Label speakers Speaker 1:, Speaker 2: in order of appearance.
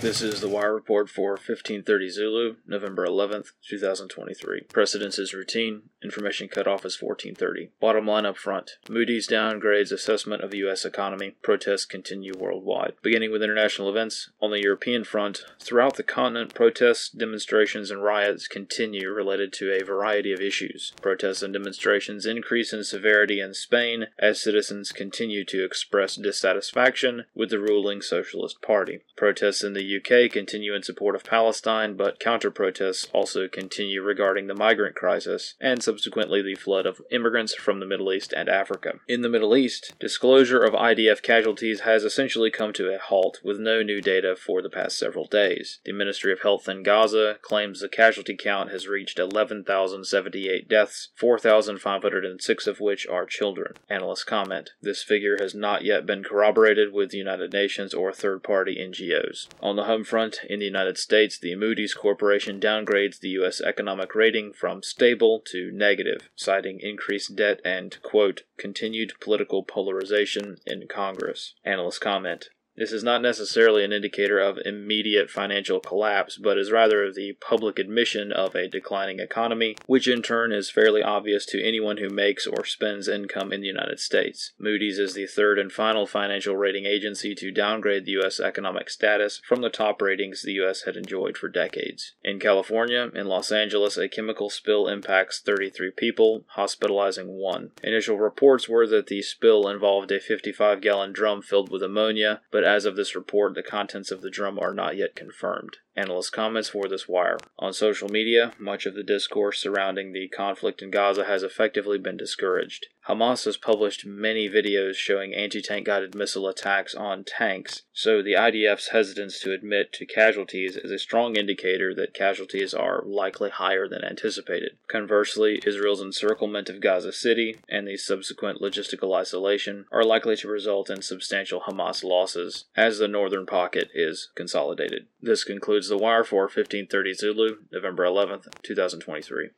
Speaker 1: This is the Wire Report for 1530 Zulu, November 11th, 2023. Precedence is routine. Information cutoff is 1430. Bottom line up front. Moody's downgrades assessment of the U.S. economy. Protests continue worldwide. Beginning with international events, on the European front, throughout the continent, protests, demonstrations, and riots continue related to a variety of issues. Protests and demonstrations increase in severity in Spain as citizens continue to express dissatisfaction with the ruling Socialist Party. Protests in the UK continue in support of Palestine, but counter protests also continue regarding the migrant crisis and subsequently the flood of immigrants from the Middle East and Africa. In the Middle East, disclosure of IDF casualties has essentially come to a halt with no new data for the past several days. The Ministry of Health in Gaza claims the casualty count has reached 11,078 deaths, 4,506 of which are children. Analysts comment this figure has not yet been corroborated with the United Nations or third party NGOs. On the home front, in the United States, the Moody's Corporation downgrades the U.S. economic rating from stable to negative, citing increased debt and, quote, continued political polarization in Congress. Analysts comment this is not necessarily an indicator of immediate financial collapse, but is rather the public admission of a declining economy, which in turn is fairly obvious to anyone who makes or spends income in the United States. Moody's is the third and final financial rating agency to downgrade the U.S. economic status from the top ratings the U.S. had enjoyed for decades. In California, in Los Angeles, a chemical spill impacts 33 people, hospitalizing one. Initial reports were that the spill involved a 55 gallon drum filled with ammonia, but as of this report, the contents of the drum are not yet confirmed. Analyst comments for this wire. On social media, much of the discourse surrounding the conflict in Gaza has effectively been discouraged. Hamas has published many videos showing anti tank guided missile attacks on tanks, so the IDF's hesitance to admit to casualties is a strong indicator that casualties are likely higher than anticipated. Conversely, Israel's encirclement of Gaza City and the subsequent logistical isolation are likely to result in substantial Hamas losses as the northern pocket is consolidated. This concludes the wire for 1530 Zulu, November 11th, 2023.